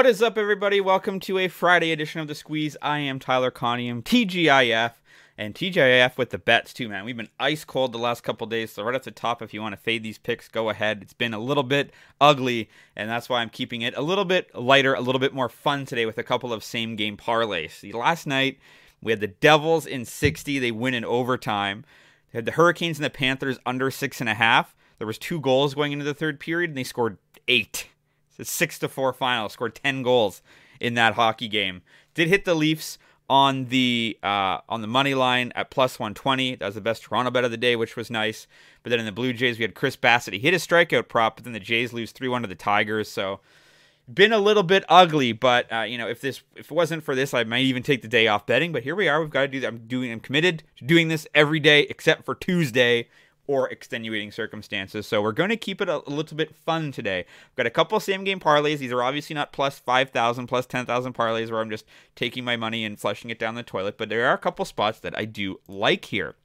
What is up, everybody? Welcome to a Friday edition of The Squeeze. I am Tyler Conium, TGIF, and TGIF with the bets, too, man. We've been ice cold the last couple days, so right at the top, if you want to fade these picks, go ahead. It's been a little bit ugly, and that's why I'm keeping it a little bit lighter, a little bit more fun today with a couple of same game parlays. See, last night, we had the Devils in 60, they win in overtime. They had the Hurricanes and the Panthers under six and a half. There was two goals going into the third period, and they scored eight six to four final. Scored ten goals in that hockey game. Did hit the Leafs on the uh, on the money line at plus 120. That was the best Toronto bet of the day, which was nice. But then in the Blue Jays, we had Chris Bassitt. He hit a strikeout prop, but then the Jays lose three one to the Tigers. So been a little bit ugly, but uh, you know if this if it wasn't for this, I might even take the day off betting. But here we are. We've got to do that. I'm doing. I'm committed to doing this every day except for Tuesday or extenuating circumstances. So we're going to keep it a, little bit fun today. We've got a couple same game parlays. These are obviously not plus 5,000, plus 10,000 parlays where I'm just taking my money and flushing it down the toilet, but there are a couple spots that I do like here.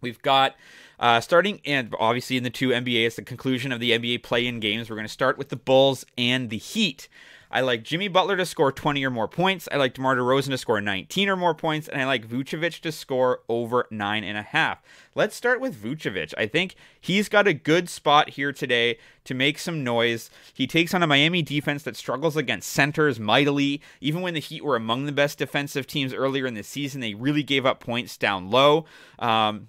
We've got uh, starting and obviously in the two NBA, it's the conclusion of the NBA play-in games. We're going to start with the Bulls and the Heat. I like Jimmy Butler to score 20 or more points. I like DeMar DeRozan to score 19 or more points, and I like Vucevic to score over nine and a half. Let's start with Vucevic. I think he's got a good spot here today to make some noise. He takes on a Miami defense that struggles against centers mightily. Even when the Heat were among the best defensive teams earlier in the season, they really gave up points down low. Um,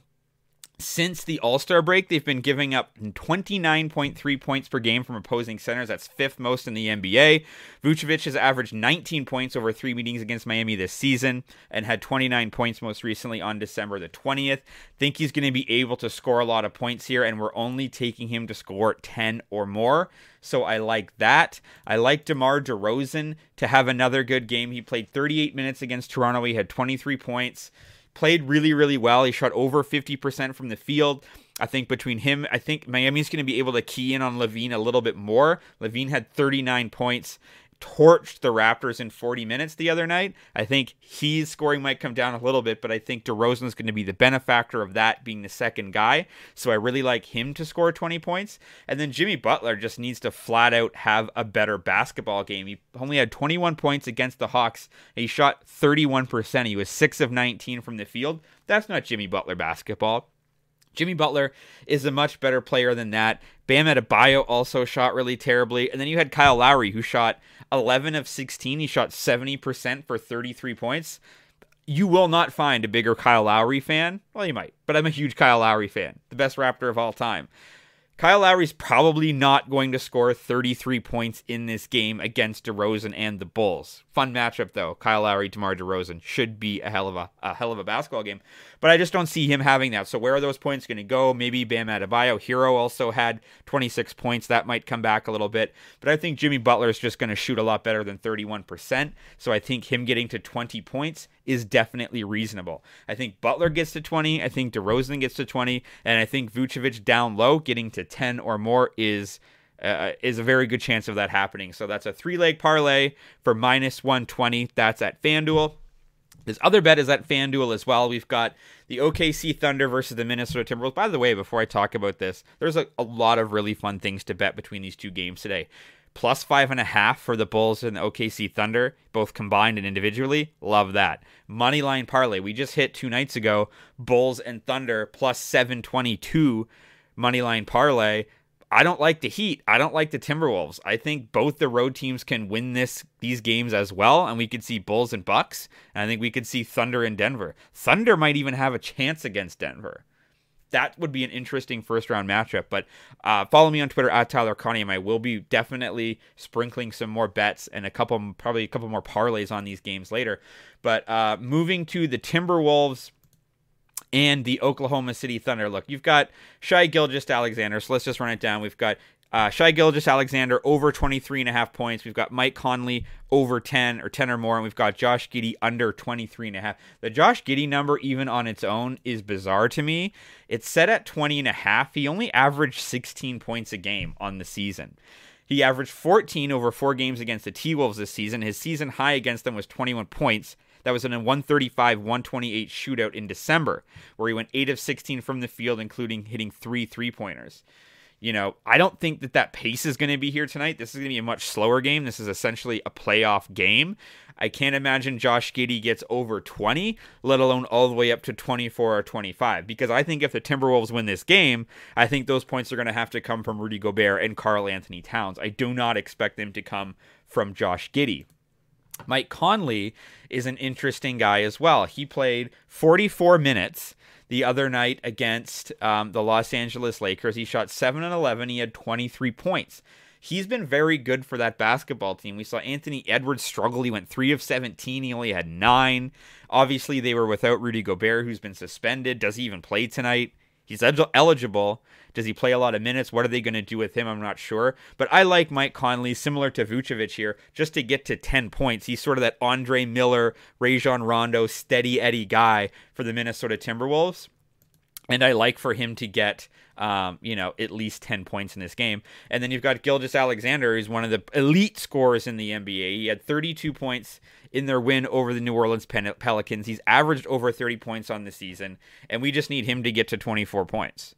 since the All Star break, they've been giving up 29.3 points per game from opposing centers. That's fifth most in the NBA. Vucevic has averaged 19 points over three meetings against Miami this season and had 29 points most recently on December the 20th. Think he's going to be able to score a lot of points here, and we're only taking him to score 10 or more. So I like that. I like DeMar DeRozan to have another good game. He played 38 minutes against Toronto. He had 23 points played really, really well. He shot over 50% from the field. I think between him, I think Miami's going to be able to key in on LaVine a little bit more. LaVine had 39 points torched the Raptors in 40 minutes the other night. I think his scoring might come down a little bit, but I think DeRozan is going to be the benefactor of that being the second guy. So I really like him to score 20 points. And then Jimmy Butler just needs to flat out have a better basketball game. He only had 21 points against the Hawks. He shot 31%. He was 6 of 19 from the field. That's not Jimmy Butler basketball. Jimmy Butler is a much better player than that. Bam Adebayo also shot really terribly. And then you had Kyle Lowry, who shot 11 of 16. He shot 70% for 33 points. You will not find a bigger Kyle Lowry fan. Well, you might, but I'm a huge Kyle Lowry fan, the best Raptor of all time. Kyle Lowry's probably not going to score 33 points in this game against DeRozan and the Bulls. Fun matchup though. Kyle Lowry, DeMar DeRozan should be a hell of a, a hell of a basketball game. But I just don't see him having that. So where are those points going to go? Maybe Bam Adebayo. Herro also had 26 points. That might come back a little bit. But I think Jimmy Butler is just going to shoot a lot better than 31%. So I think him getting to 20 points is definitely reasonable. I think Butler gets to 20. I think DeRozan gets to 20. And I think Vucevic down low getting to 10 or more is uh, is a very good chance of that happening. So that's a three leg parlay for minus 120. That's at FanDuel. This other bet is at FanDuel as well. We've got the OKC Thunder versus the Minnesota Timberwolves. By the way, before I talk about this, there's a, a lot of really fun things to bet between these two games today. Plus five and a half for the Bulls and the OKC Thunder, both combined and individually. Love that. Money line parlay. We just hit two nights ago. Bulls and Thunder plus 722 money line parlay. I don't like the Heat. I don't like the Timberwolves. I think both the road teams can win this these games as well, and we could see Bulls and Bucks. And I think we could see Thunder and Denver. Thunder might even have a chance against Denver. That would be an interesting first round matchup. But uh, follow me on Twitter at Tyler Conium. I will be definitely sprinkling some more bets and a couple, probably a couple more parlays on these games later. But uh, moving to the Timberwolves and the Oklahoma City Thunder. Look, you've got Shai Gilgeous-Alexander, so let's just run it down. We've got uh, Shai Gilgeous-Alexander over 23 and a half points. We've got Mike Conley over 10 or 10 or more, and we've got Josh Giddey under 23 and a half. The Josh Giddey number, even on its own, is bizarre to me. It's set at 20 and a half. He only averaged 16 points a game on the season. He averaged 14 over four games against the T Wolves this season. His season high against them was 21 points. That was in a 135 128 shootout in December, where he went 8 of 16 from the field, including hitting three three pointers. You know, I don't think that that pace is going to be here tonight. This is going to be a much slower game. This is essentially a playoff game. I can't imagine Josh Giddey gets over 20, let alone all the way up to 24 or 25. Because I think if the Timberwolves win this game, I think those points are going to have to come from Rudy Gobert and Karl-Anthony Towns. I do not expect them to come from Josh Giddey. Mike Conley is an interesting guy as well. He played 44 minutes the other night against um, the Los Angeles Lakers. He shot 7 and 11. He had 23 points. He's been very good for that basketball team. We saw Anthony Edwards struggle. He went 3 of 17. He only had 9. Obviously, they were without Rudy Gobert, who's been suspended. Does he even play tonight? He's eligible. Does he play a lot of minutes? What are they going to do with him? I'm not sure. But I like Mike Conley, similar to Vucevic here, just to get to 10 points. He's sort of that Andre Miller, Rajon Rondo, steady Eddie guy for the Minnesota Timberwolves. And I like for him to get, um, you know, at least 10 points in this game. And then you've got Gilgeous-Alexander, who's one of the elite scorers in the NBA. He had 32 points in their win over the New Orleans Pelicans. He's averaged over 30 points on the season, and we just need him to get to 24 points.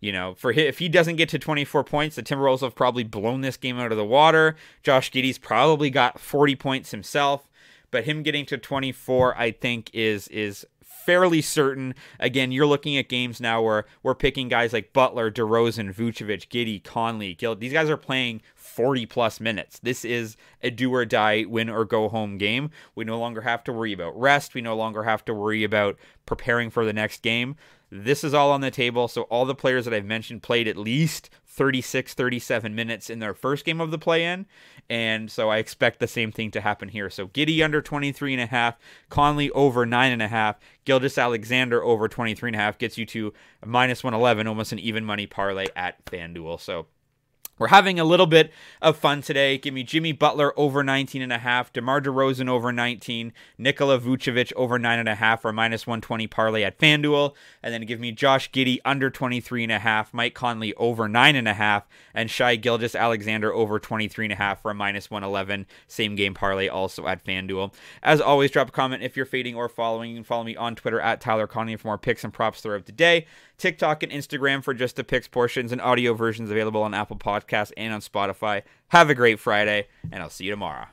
You know, for if he doesn't get to 24 points, the Timberwolves have probably blown this game out of the water. Josh Giddey's probably got 40 points himself, but him getting to 24, I think, is is fairly certain. Again, you're looking at games now where we're picking guys like Butler, DeRozan, Vucevic, Giddey, Conley, Gill. These guys are playing 40 plus minutes. This is a do or die, win or go home game. We no longer have to worry about rest. We no longer have to worry about preparing for the next game. This is all on the table. So all the players that I've mentioned played at least 36, 37 minutes in their first game of the play in. And so I expect the same thing to happen here. So Giddey under 23 and a half, Conley over nine and a half, Gilgeous-Alexander over 23 and a half gets you to minus 111, almost an even money parlay at FanDuel. So we're having a little bit of fun today. Give me Jimmy Butler over 19 and a half, DeMar DeRozan over 19, Nikola Vucevic over 9 and a half or minus 120 parlay at FanDuel, and then give me Josh Giddey under 23 and a half, Mike Conley over 9 and a half, and Shai Gilgeous-Alexander over 23 and a half for a minus 111 same game parlay also at FanDuel. As always, drop a comment if you're fading or following. You can follow me on Twitter at Tyler Conium for more picks and props throughout the day. TikTok and Instagram for just the picks portions and audio versions available on Apple Podcasts and on Spotify. Have a great Friday, and I'll see you tomorrow.